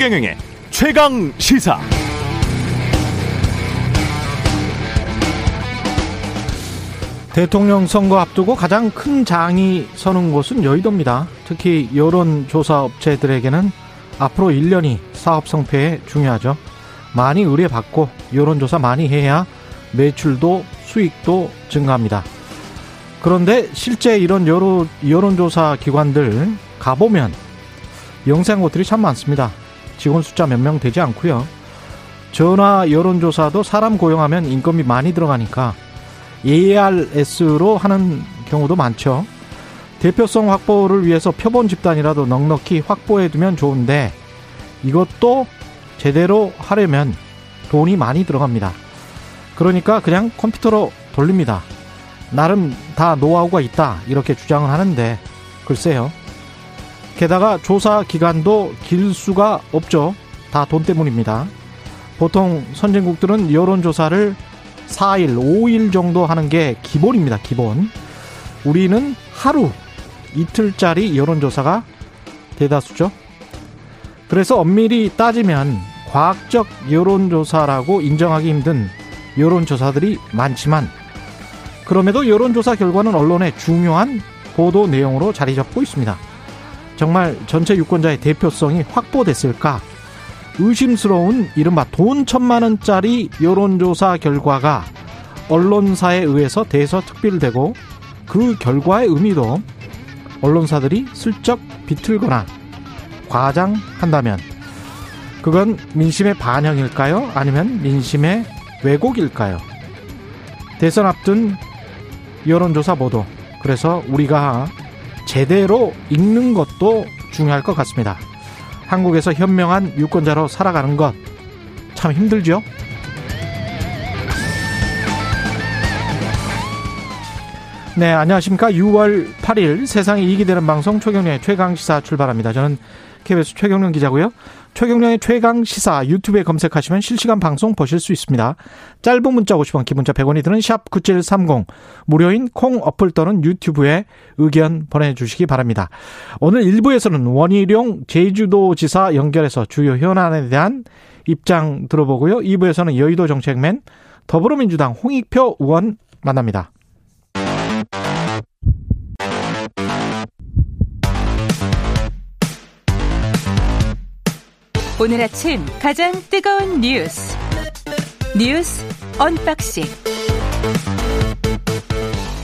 최경영의 최강 시사. 대통령 선거 앞두고 가장 큰 장이 서는 곳은 여의도입니다. 특히 여론조사 업체들에게는 앞으로 1년이 사업 성패에 중요하죠. 많이 의뢰받고 여론조사 많이 해야 매출도 수익도 증가합니다. 그런데 실제 이런 여론, 여론조사 기관들 가보면 영세한 곳들이 참 많습니다. 직원 숫자 몇 명 되지 않고요. 전화 여론조사도 사람 고용하면 인건비 많이 들어가니까 ARS로 하는 경우도 많죠. 대표성 확보를 위해서 표본 집단이라도 넉넉히 확보해두면 좋은데 이것도 제대로 하려면 돈이 많이 들어갑니다. 그러니까 그냥 컴퓨터로 돌립니다. 나름 다 노하우가 있다 이렇게 주장을 하는데 글쎄요. 게다가 조사 기간도 길 수가 없죠. 다 돈 때문입니다. 보통 선진국들은 여론조사를 4일, 5일 정도 하는 게 기본입니다. 기본. 우리는 하루, 이틀짜리 여론조사가 대다수죠. 그래서 엄밀히 따지면 과학적 여론조사라고 인정하기 힘든 여론조사들이 많지만 그럼에도 여론조사 결과는 언론의 중요한 보도 내용으로 자리 잡고 있습니다. 정말 전체 유권자의 대표성이 확보됐을까? 의심스러운 이른바 돈 천만 원짜리 여론조사 결과가 언론사에 의해서 대서특필되고 그 결과의 의미도 언론사들이 슬쩍 비틀거나 과장한다면 그건 민심의 반영일까요? 아니면 민심의 왜곡일까요? 대선 앞둔 여론조사 보도. 그래서 우리가 제대로 읽는 것도 중요할 것 같습니다. 한국에서 현명한 유권자로 살아가는 것 참 힘들죠? 네, 안녕하십니까. 6월 8일 세상에 이익이 되는 방송 최경련의 최강시사 출발합니다. 저는 KBS 최경련 기자고요. 최경련의 최강 시사 유튜브에 검색하시면 실시간 방송 보실 수 있습니다. 짧은 문자 50원, 기본자 100원이 드는 샵 9730, 무료인 콩 어플 또는 유튜브에 의견 보내주시기 바랍니다. 오늘 1부에서는 원희룡 제주도지사 연결해서 주요 현안에 대한 입장 들어보고요. 2부에서는 여의도 정책맨 더불어민주당 홍익표 의원 만납니다. 오늘 아침 가장 뜨거운 뉴스 뉴스 unboxing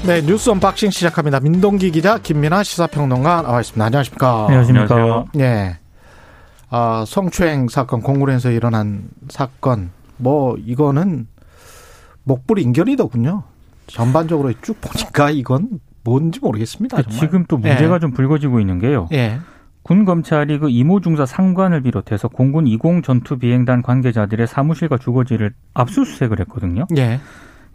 네 뉴스 unboxing 시작합니다. 민동기 기자 김민아 시사평론가 나와 있습니다. 안녕하십니까? 안녕하십니까? 예. 아, 성추행 사건 공군에서 일어난 사건 뭐 이거는 목불인견이더군요. 전반적으로 쭉 보니까 이건 뭔지 모르겠습니다. 정말. 지금 또 문제가 예. 좀 불거지고 있는 게요. 예. 군 검찰이 그 이모 중사 상관을 비롯해서 공군 20 전투 비행단 관계자들의 사무실과 주거지를 압수수색을 했거든요. 예.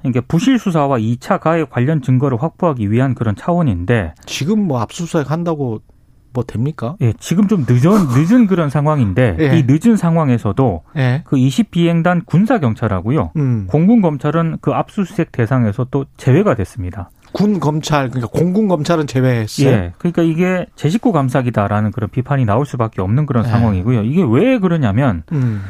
이게 부실 수사와 2차 가해 관련 증거를 확보하기 위한 그런 차원인데 지금 뭐 압수수색 한다고 뭐 됩니까? 예, 지금 좀 늦은 늦은 그런 상황인데 예. 이 늦은 상황에서도 예. 그 20비행단 군사 경찰하고요. 음. 공군 검찰은 그 압수수색 대상에서 또 제외가 됐습니다. 군 검찰 그러니까 공군 검찰은 제외했어요. 예. 그러니까 이게 제 식구 감사기다라는 그런 비판이 나올 수밖에 없는 그런 예. 상황이고요. 이게 왜 그러냐면 음.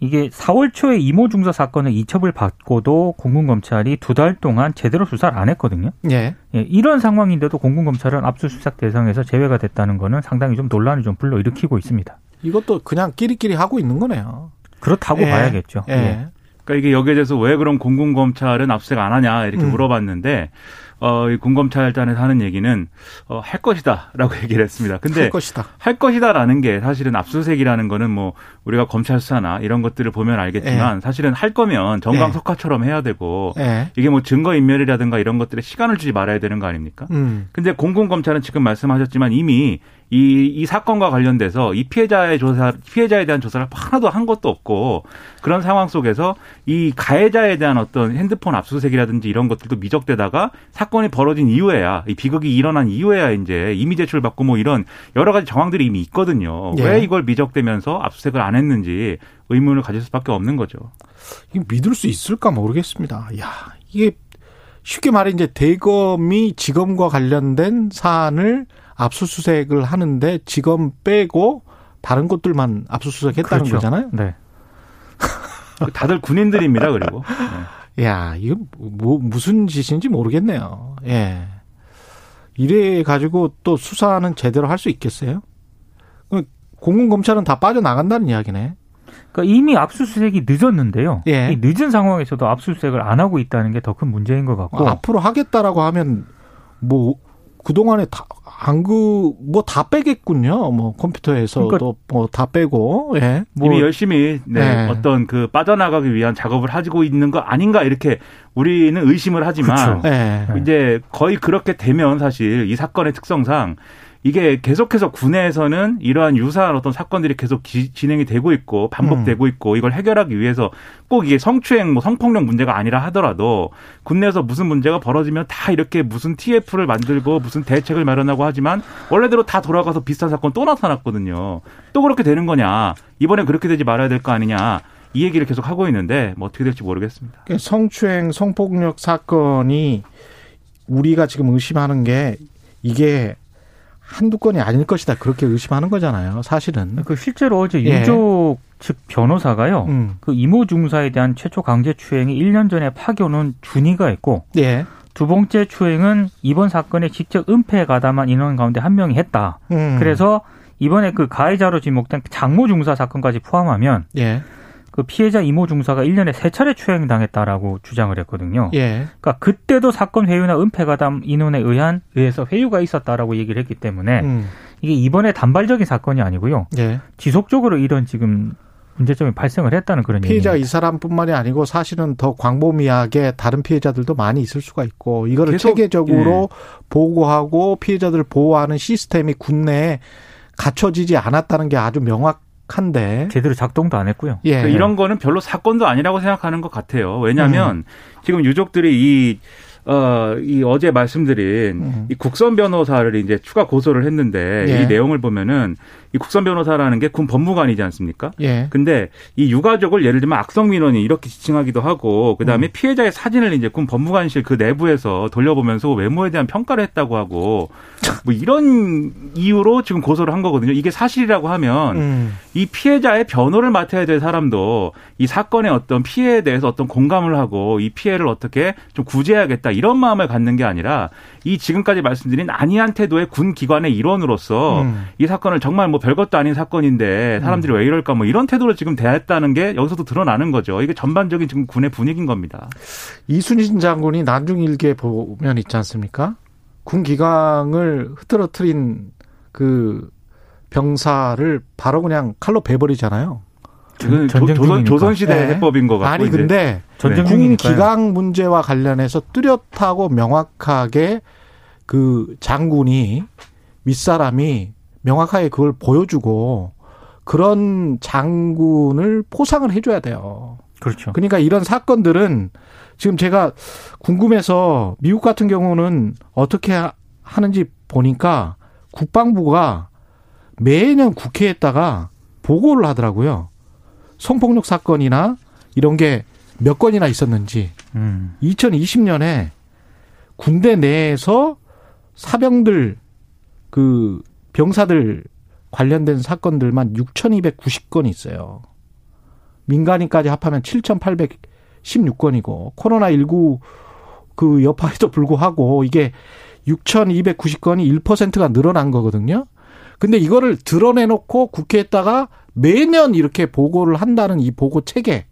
이게 4월 초에 이모 중사 사건을 이첩을 받고도 공군 검찰이 두 달 동안 제대로 수사를 안 했거든요. 예. 예, 이런 상황인데도 공군 검찰은 압수수색 대상에서 제외가 됐다는 거는 상당히 좀 논란을 좀 불러일으키고 있습니다. 이것도 그냥 끼리끼리 하고 있는 거네요. 그렇다고 예. 봐야겠죠. 예. 예. 그러니까 이게 여기에 대해서 왜 그럼 공군 검찰은 압수수색 안 하냐 이렇게 음. 물어봤는데 어, 이 군검찰단에서 하는 얘기는 어, 할 것이다라고 얘기를 했습니다. 근데 할 것이다. 할 것이다라는 게 사실은 압수수색이라는 거는 뭐 우리가 검찰 수사나 이런 것들을 보면 알겠지만 사실은 할 거면 정강석화처럼 해야 되고 예. 이게 뭐 증거 인멸이라든가 이런 것들에 시간을 주지 말아야 되는 거 아닙니까? 음. 근데 공군 검찰은 지금 말씀하셨지만 이미 이, 이 사건과 관련돼서 이 피해자의 조사, 피해자에 대한 조사를 하나도 한 것도 없고 그런 상황 속에서 이 가해자에 대한 어떤 핸드폰 압수수색이라든지 이런 것들도 미적되다가 사건이 벌어진 이후에야 이 비극이 일어난 이후에야 이제 이미 제출 받고 뭐 이런 여러 가지 정황들이 이미 있거든요. 예. 왜 이걸 미적되면서 압수수색을 안 했는지 의문을 가질 수밖에 없는 거죠. 이거 믿을 수 있을까 모르겠습니다. 야, 이게 쉽게 말해 이제 대검이 지검과 관련된 사안을 압수수색을 하는데 지검 빼고 다른 곳들만 압수수색했다는 그렇죠. 거잖아요. 네. 다들 군인들입니다. 그리고 네. 야, 이거 뭐 무슨 짓인지 모르겠네요. 예. 이래 가지고 또 수사는 제대로 할 수 있겠어요? 그 공군 검찰은 다 빠져나간다는 이야기네. 그러니까 이미 압수수색이 늦었는데요. 예. 이 늦은 상황에서도 압수수색을 안 하고 있다는 게 더 큰 문제인 것 같고. 앞으로 하겠다라고 하면 뭐 그동안에 다 한그 뭐 다 빼겠군요. 뭐 컴퓨터에서도 그러니까 뭐다 빼고 예. 뭐 이미 열심히 네, 네. 어떤 그 빠져나가기 위한 작업을 하고 있는 거 아닌가 이렇게 우리는 의심을 하지만 그렇죠. 예. 네. 이제 거의 그렇게 되면 사실 이 사건의 특성상 이게 계속해서 군내에서는 이러한 유사한 어떤 사건들이 계속 기- 진행이 되고 있고 반복되고 있고 이걸 해결하기 위해서 꼭 이게 성추행, 뭐 성폭력 문제가 아니라 하더라도 군내에서 무슨 문제가 벌어지면 다 이렇게 무슨 TF를 만들고 무슨 대책을 마련하고 하지만 원래대로 다 돌아가서 비슷한 사건 또 나타났거든요. 또 그렇게 되는 거냐? 이번엔 그렇게 되지 말아야 될 거 아니냐? 이 얘기를 계속 하고 있는데 뭐 어떻게 될지 모르겠습니다. 그 성추행, 성폭력 사건이 우리가 지금 의심하는 게 이게 한두 건이 아닐 것이다. 그렇게 의심하는 거잖아요. 사실은. 그 실제로 어제 예. 유족 측 변호사가요. 음. 그 이모 중사에 대한 최초 강제 추행이 1년 전에 파견온 준이가 있고 예. 두 번째 추행은 이번 사건에 직접 은폐에 가담한 인원 가운데 한 명이 했다. 음. 그래서 이번에 그 가해자로 지목된 장모 중사 사건까지 포함하면 예. 그 피해자 이모 중사가 1년에 세 차례 추행당했다라고 주장을 했거든요. 예. 그러니까 그때도 사건 회유나 은폐 가담 인원에 의한 의해서 회유가 있었다라고 얘기를 했기 때문에 음. 이게 이번에 단발적인 사건이 아니고요. 예. 지속적으로 이런 지금 문제점이 발생을 했다는 그런 피해자가 이 얘기입니다. 사람뿐만이 아니고 사실은 더 광범위하게 다른 피해자들도 많이 있을 수가 있고 이거를 계속, 체계적으로 보고하고 피해자들을 보호하는 시스템이 군내에 갖춰지지 않았다는 게 아주 명확 한데 제대로 작동도 안 했고요. 예. 그러니까 이런 거는 별로 사건도 아니라고 생각하는 것 같아요. 왜냐하면 음. 지금 유족들이 이, 어, 이 어제 말씀드린 음. 이 국선 변호사를 이제 추가 고소를 했는데 예. 이 내용을 보면은 이 국선 변호사라는 게 군 법무관이지 않습니까? 예. 근데 이 유가족을 예를 들면 악성 민원이 이렇게 지칭하기도 하고 그다음에 음. 피해자의 사진을 이제 군 법무관실 그 내부에서 돌려보면서 외모에 대한 평가를 했다고 하고 뭐 이런 이유로 지금 고소를 한 거거든요. 이게 사실이라고 하면 음. 이 피해자의 변호를 맡아야 될 사람도 이 사건의 어떤 피해에 대해서 어떤 공감을 하고 이 피해를 어떻게 좀 구제해야겠다 이런 마음을 갖는 게 아니라 이 지금까지 말씀드린 안이한 태도의 군 기관의 일원으로서 음. 이 사건을 정말 뭐 별것도 아닌 사건인데 사람들이 왜 이럴까 뭐 이런 태도로 지금 대했다는 게 여기서도 드러나는 거죠. 이게 전반적인 지금 군의 분위기인 겁니다. 이순신 장군이 난중일기에 보면 있지 않습니까? 군 기강을 흐트러트린 그 병사를 바로 그냥 칼로 베버리잖아요. 조, 전쟁 조선. 조선 시대 네. 해법인 것 같고 아니 근데 전쟁 군 중이니까요. 기강 문제와 관련해서 뚜렷하고 명확하게 그 장군이 윗사람이 명확하게 그걸 보여주고 그런 장군을 포상을 해줘야 돼요. 그렇죠. 그러니까 이런 사건들은 지금 제가 궁금해서 미국 같은 경우는 어떻게 하- 하는지 보니까 국방부가 매년 국회에다가 보고를 하더라고요. 성폭력 사건이나 이런 게 몇 건이나 있었는지. 음. 2020년에 군대 내에서 사병들 그 병사들 관련된 사건들만 6,290건이 있어요. 민간인까지 합하면 7,816건이고 코로나 19 그 여파에도 불구하고 이게 6,290건이 1%가 늘어난 거거든요. 근데 이거를 드러내놓고 국회에다가 매년 이렇게 보고를 한다는 이 보고 체계.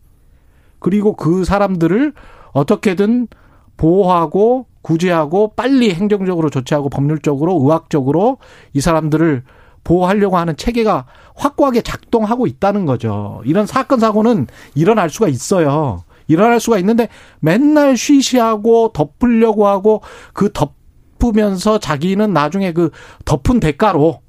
그리고 그 사람들을 어떻게든 보호하고 구제하고 빨리 행정적으로 조치하고 법률적으로 의학적으로 이 사람들을 보호하려고 하는 체계가 확고하게 작동하고 있다는 거죠. 이런 사건 사고는 일어날 수가 있어요. 일어날 수가 있는데 맨날 쉬쉬하고 덮으려고 하고 그 덮으면서 자기는 나중에 그 덮은 대가로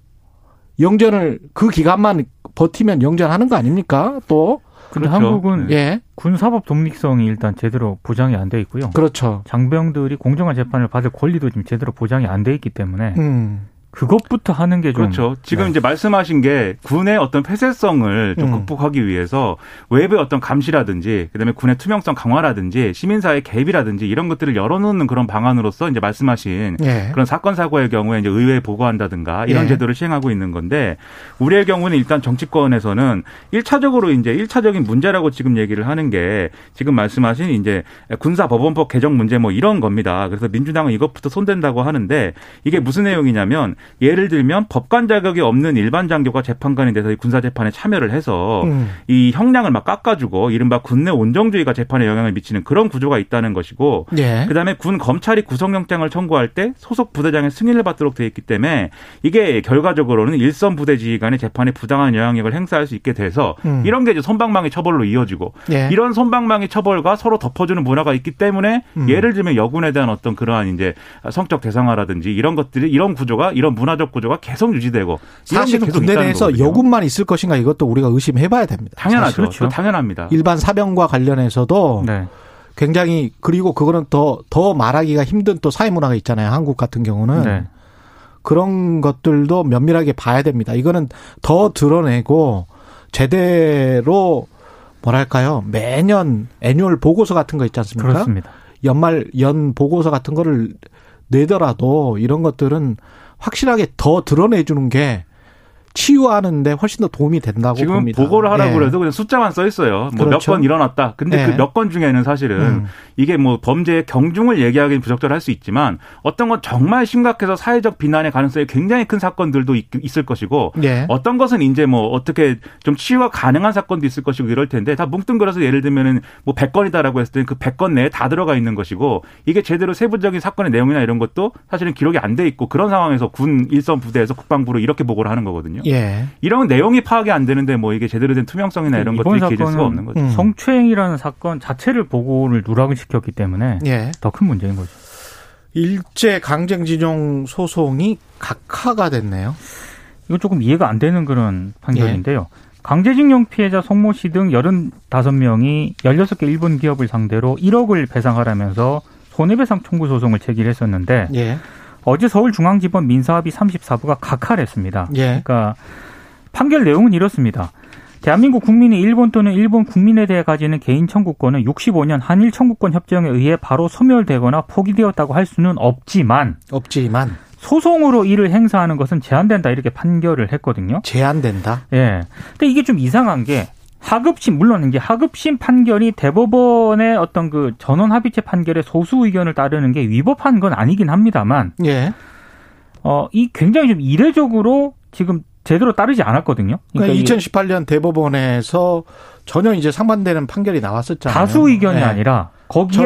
영전을 그 기간만 버티면 영전하는 거 아닙니까? 또 근데 그렇죠. 한국은 예, 군 사법 독립성이 일단 제대로 보장이 안 돼 있고요. 그렇죠. 장병들이 공정한 재판을 받을 권리도 지금 제대로 보장이 안 돼 있기 때문에 음, 그것부터 하는 게 좀. 그렇죠. 지금 네. 이제 말씀하신 게 군의 어떤 폐쇄성을 좀 음. 극복하기 위해서 외부의 어떤 감시라든지 그다음에 군의 투명성 강화라든지 시민사회 개입이라든지 이런 것들을 열어놓는 그런 방안으로서 이제 말씀하신 예. 그런 사건 사고의 경우에 이제 의회에 보고한다든가 이런 예. 제도를 시행하고 있는 건데 우리의 경우는 일단 정치권에서는 일차적으로 이제 일차적인 문제라고 지금 얘기를 하는 게 지금 말씀하신 이제 군사법원법 개정 문제 뭐 이런 겁니다. 그래서 민주당은 이것부터 손댄다고 하는데 이게 무슨 내용이냐면 예를 들면 법관 자격이 없는 일반 장교가 재판관이 돼서 이 군사 재판에 참여를 해서 음. 이 형량을 막 깎아주고 이른바 군내 온정주의가 재판에 영향을 미치는 그런 구조가 있다는 것이고 예. 그다음에 군 검찰이 구속영장을 청구할 때 소속 부대장의 승인을 받도록 돼 있기 때문에 이게 결과적으로는 일선 부대 지휘관의 재판에 부당한 영향력을 행사할 수 있게 돼서 음. 이런 게 이제 손방망이 처벌로 이어지고 예. 이런 손방망이 처벌과 서로 덮어주는 문화가 있기 때문에 음. 예를 들면 여군에 대한 어떤 그러한 이제 성적 대상화라든지 이런 것들이 이런 구조가 이런 문화적 구조가 계속 유지되고 사실은 계속 군대 내에서. 여군만 있을 것인가 이것도 우리가 의심해봐야 됩니다. 당연하죠. 그렇죠. 당연합니다. 일반 사병과 관련해서도 네. 굉장히 그리고 그거는 더 더 말하기가 힘든 또 사회 문화가 있잖아요. 한국 같은 경우는 네. 그런 것들도 면밀하게 봐야 됩니다. 이거는 더 드러내고 제대로 뭐랄까요 매년 annual 보고서 같은 거 있지 않습니까? 그렇습니다. 연말 연 보고서 같은 거를 내더라도 이런 것들은 확실하게 더 드러내주는 게 치유하는데 훨씬 더 도움이 된다고 지금 봅니다. 보고를 하라고 예. 그래도 그냥 숫자만 써 있어요. 뭐몇 그렇죠. 건 일어났다. 근데 예. 그몇 건 중에는 사실은 음. 이게 뭐 범죄의 경중을 얘기하기는 부적절할 수 있지만 어떤 건 정말 심각해서 사회적 비난의 가능성이 굉장히 큰 사건들도 있, 있을 것이고 예. 어떤 것은 이제 뭐 어떻게 좀 치유가 가능한 사건도 있을 것이고 이럴 텐데 다 뭉뚱그려서 예를 들면은 뭐 100건이다라고 했을 때그 100건 내에 다 들어가 있는 것이고 이게 제대로 세부적인 사건의 내용이나 이런 것도 사실은 기록이 안 돼 있고 그런 상황에서 군 일선 부대에서 국방부로 이렇게 보고를 하는 거거든요. 예. 이런 내용이 파악이 안 되는데 뭐 이게 제대로 된 투명성이나 이런 이번 것들이 기질 수가 없는 거죠. 음. 성추행이라는 사건 자체를 보고를 누락을 시켰기 때문에 예. 더큰 문제인 거죠. 일제 강제징용 소송이 각하가 됐네요. 이거 조금 이해가 안 되는 그런 판결인데요. 예. 강제징용 피해자 송모 씨등 85명이 16개 일본 기업을 상대로 1억을 배상하라면서 손해배상 청구 소송을 제기했었는데 예. 어제 서울중앙지법 민사합의 34부가 각하를 했습니다. 예. 그러니까 판결 내용은 이렇습니다. 대한민국 국민이 일본 또는 일본 국민에 대해 가지는 개인 청구권은 65년 한일 청구권 협정에 의해 바로 소멸되거나 포기되었다고 할 수는 없지만 없지만 소송으로 이를 행사하는 것은 제한된다 이렇게 판결을 했거든요. 제한된다. 예. 근데 이게 좀 이상한 게 하급심 물론 이제 하급심 판결이 대법원의 어떤 그 전원 합의체 판결의 소수 의견을 따르는 게 위법한 건 아니긴 합니다만 예. 어 이 굉장히 좀 이례적으로 지금 제대로 따르지 않았거든요. 그러니까 이게 2018년 대법원에서 전혀 이제 상반되는 판결이 나왔었잖아요. 다수 의견이 예. 아니라 거기에.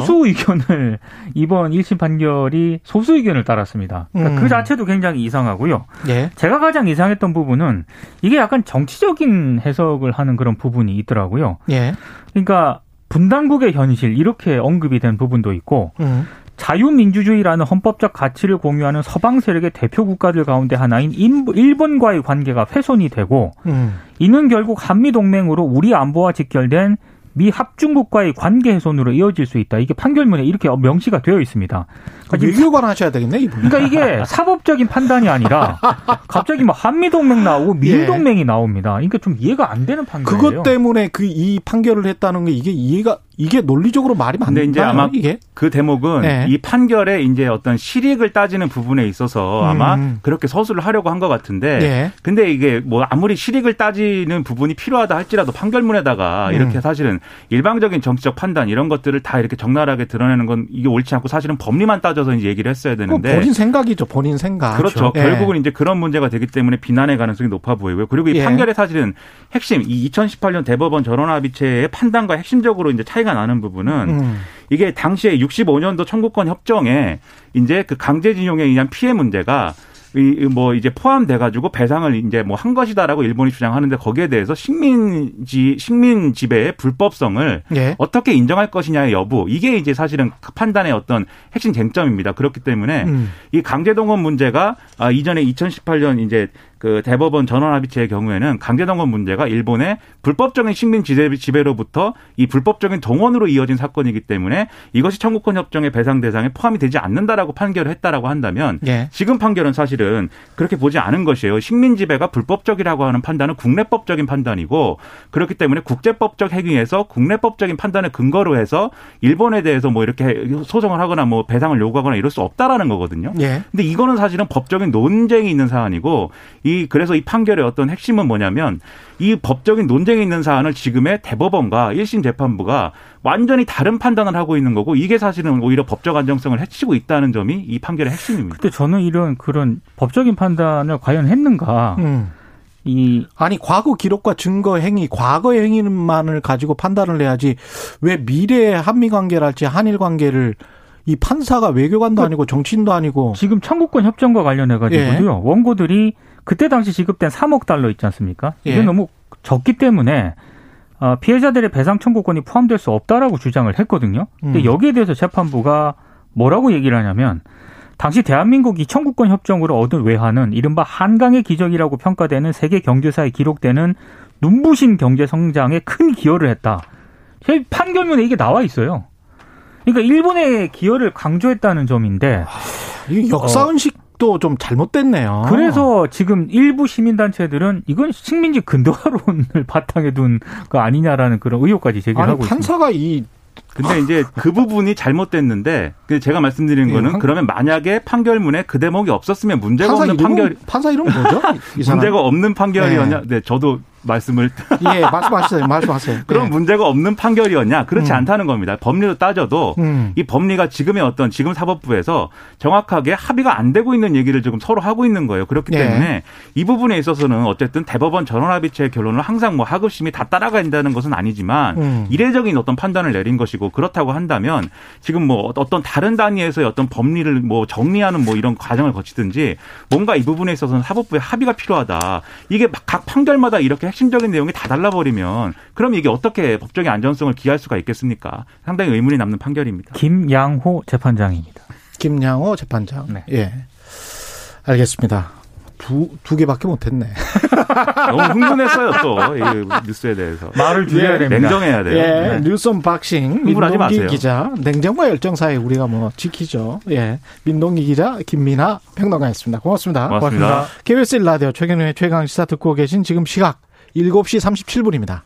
소수 의견을 이번 1심 판결이 소수 의견을 따랐습니다. 그러니까 음. 그 자체도 굉장히 이상하고요. 예. 제가 가장 이상했던 부분은 이게 약간 정치적인 해석을 하는 그런 부분이 있더라고요. 예. 그러니까 분단국의 현실 이렇게 언급이 된 부분도 있고 음. 자유민주주의라는 헌법적 가치를 공유하는 서방 세력의 대표 국가들 가운데 하나인 인- 일본과의 관계가 훼손이 되고 음. 이는 결국 한미 동맹으로 우리 안보와 직결된 미 합중국과의 관계 훼손으로 이어질 수 있다. 이게 판결문에 이렇게 명시가 되어 있습니다. 그러니까 지금 외교관 하셔야 되겠네, 이분. 그러니까 이게 사법적인 판단이 아니라 갑자기 뭐 한미 동맹 나오고 미일 예. 동맹이 나옵니다. 그러니까 좀 이해가 안 되는 판결이에요. 그것 때문에 그 이 판결을 했다는 게 이게 이해가 이게 논리적으로 말이? 근데 이제 아마 이게 그 대목은 네. 이 판결에 이제 어떤 실익을 따지는 부분에 있어서 아마 음. 그렇게 서술을 하려고 한 것 같은데 예. 근데 이게 뭐 아무리 실익을 따지는 부분이 필요하다 할지라도 판결문에다가 이렇게 음. 사실은 일방적인 정치적 판단 이런 것들을 다 이렇게 적나라하게 드러내는 건 이게 옳지 않고 사실은 법리만 따져서 이제 얘기를 했어야 그 되는데 본인 생각이죠, 본인 생각. 그렇죠. 예. 결국은 이제 그런 문제가 되기 때문에 비난의 가능성이 높아 보이고요. 그리고 이 예. 판결의 사실은 핵심 이 2018년 대법원 전원합의체의 판단과 핵심적으로 이제 차이 가 나는 부분은 음. 이게 당시에 65년도 청구권 협정에 이제 그 강제징용에 의한 피해 문제가 이뭐 이제 포함돼 가지고 배상을 이제 뭐 한 것이다라고 일본이 주장하는데 거기에 대해서 식민지 식민 지배의 불법성을 예. 어떻게 인정할 것이냐의 여부 이게 이제 사실은 그 판단의 어떤 핵심 쟁점입니다. 그렇기 때문에 음. 이 강제동원 문제가 아, 이전에 2018년 이제 그 대법원 전원합의체의 경우에는 강제동원 문제가 일본의 불법적인 식민 지배, 지배로부터 이 불법적인 동원으로 이어진 사건이기 때문에 이것이 청구권 협정의 배상 대상에 포함이 되지 않는다라고 판결을 했다라고 한다면 예. 지금 판결은 사실은 그렇게 보지 않은 것이에요. 식민 지배가 불법적이라고 하는 판단은 국내법적인 판단이고 그렇기 때문에 국제법적 행위에서 국내법적인 판단을 근거로 해서 일본에 대해서 뭐 이렇게 소송을 하거나 뭐 배상을 요구하거나 이럴 수 없다라는 거거든요. 예. 근데 이거는 사실은 법적인 논쟁이 있는 사안이고 이 그래서 이 판결의 어떤 핵심은 뭐냐면 이 법적인 논쟁이 있는 사안을 지금의 대법원과 1심 재판부가 완전히 다른 판단을 하고 있는 거고 이게 사실은 오히려 법적 안정성을 해치고 있다는 점이 이 판결의 핵심입니다. 근데 저는 이런 그런 법적인 판단을 과연 했는가 음. 이 아니 과거 기록과 증거 행위, 과거의 행위만을 가지고 판단을 해야지 왜 미래의 한미 관계랄지 한일 관계를 이 판사가 외교관도 그 아니고 정치인도 아니고 지금 청구권 협정과 관련해 가지고요. 예. 원고들이 그때 당시 지급된 3억 달러 있지 않습니까? 이게 예. 너무 적기 때문에 어, 피해자들의 배상 청구권이 포함될 수 없다라고 주장을 했거든요. 근데 음. 여기에 대해서 재판부가 뭐라고 얘기를 하냐면 당시 대한민국이 청구권 협정으로 얻은 외환은 이른바 한강의 기적이라고 평가되는 세계 경제사에 기록되는 눈부신 경제 성장에 큰 기여를 했다. 제 판결문에 이게 나와 있어요. 그러니까 일본의 기여를 강조했다는 점인데 이 역사의식 도 좀 잘못됐네요. 그래서 지금 일부 시민단체들은 이건 식민지 근대화론을 바탕에 둔 거 아니냐라는 그런 의혹까지 제기를 아니 하고 있습니다. 판사가 이 근데 이제 그 부분이 잘못됐는데 그 제가 말씀드리는 예, 거는 한- 그러면 만약에 판결문에 그 대목이 없었으면 문제가 없는 이름 판결 판사 이름 뭐죠? 문제가 없는 판결이었냐? 네, 저도 말씀을 예 말씀하세요. 말씀하세요. 그런 예. 문제가 없는 판결이었냐? 그렇지 음. 않다는 겁니다. 법리로 따져도 음. 이 법리가 지금의 어떤 지금 사법부에서 정확하게 합의가 안 되고 있는 얘기를 지금 서로 하고 있는 거예요. 그렇기 예. 때문에 이 부분에 있어서는 어쨌든 대법원 전원합의체의 결론을 항상 뭐 하급심이 다 따라간다는 것은 아니지만 음. 이례적인 어떤 판단을 내린 것이고 그렇다고 한다면 지금 뭐 어떤 다른 단위에서의 어떤 법리를 뭐 정리하는 뭐 이런 과정을 거치든지 뭔가 이 부분에 있어서는 사법부의 합의가 필요하다. 이게 막각 판결마다 이렇게 핵심적인 내용이 다 달라버리면 그럼 이게 어떻게 법적인 안전성을 기할 수가 있겠습니까? 상당히 의문이 남는 판결입니다. 김양호 재판장입니다. 김양호 재판장. 네. 예. 알겠습니다. 두, 두 개밖에 못했네. 너무 흥분했어요 또 이 뉴스에 대해서. 말을 줄여야 예. 됩니다. 냉정해야 돼요. 예, 네. 뉴스 unboxing 흥분하지 민동기 마세요. 기자 냉정과 열정 사이 우리가 뭐 지키죠. 예, 민동기 기자 김민아 평론가였습니다. 고맙습니다. 고맙습니다. KBS 1라디오 최경영의 최강 시사 듣고 계신 지금 시각 7시 37분입니다.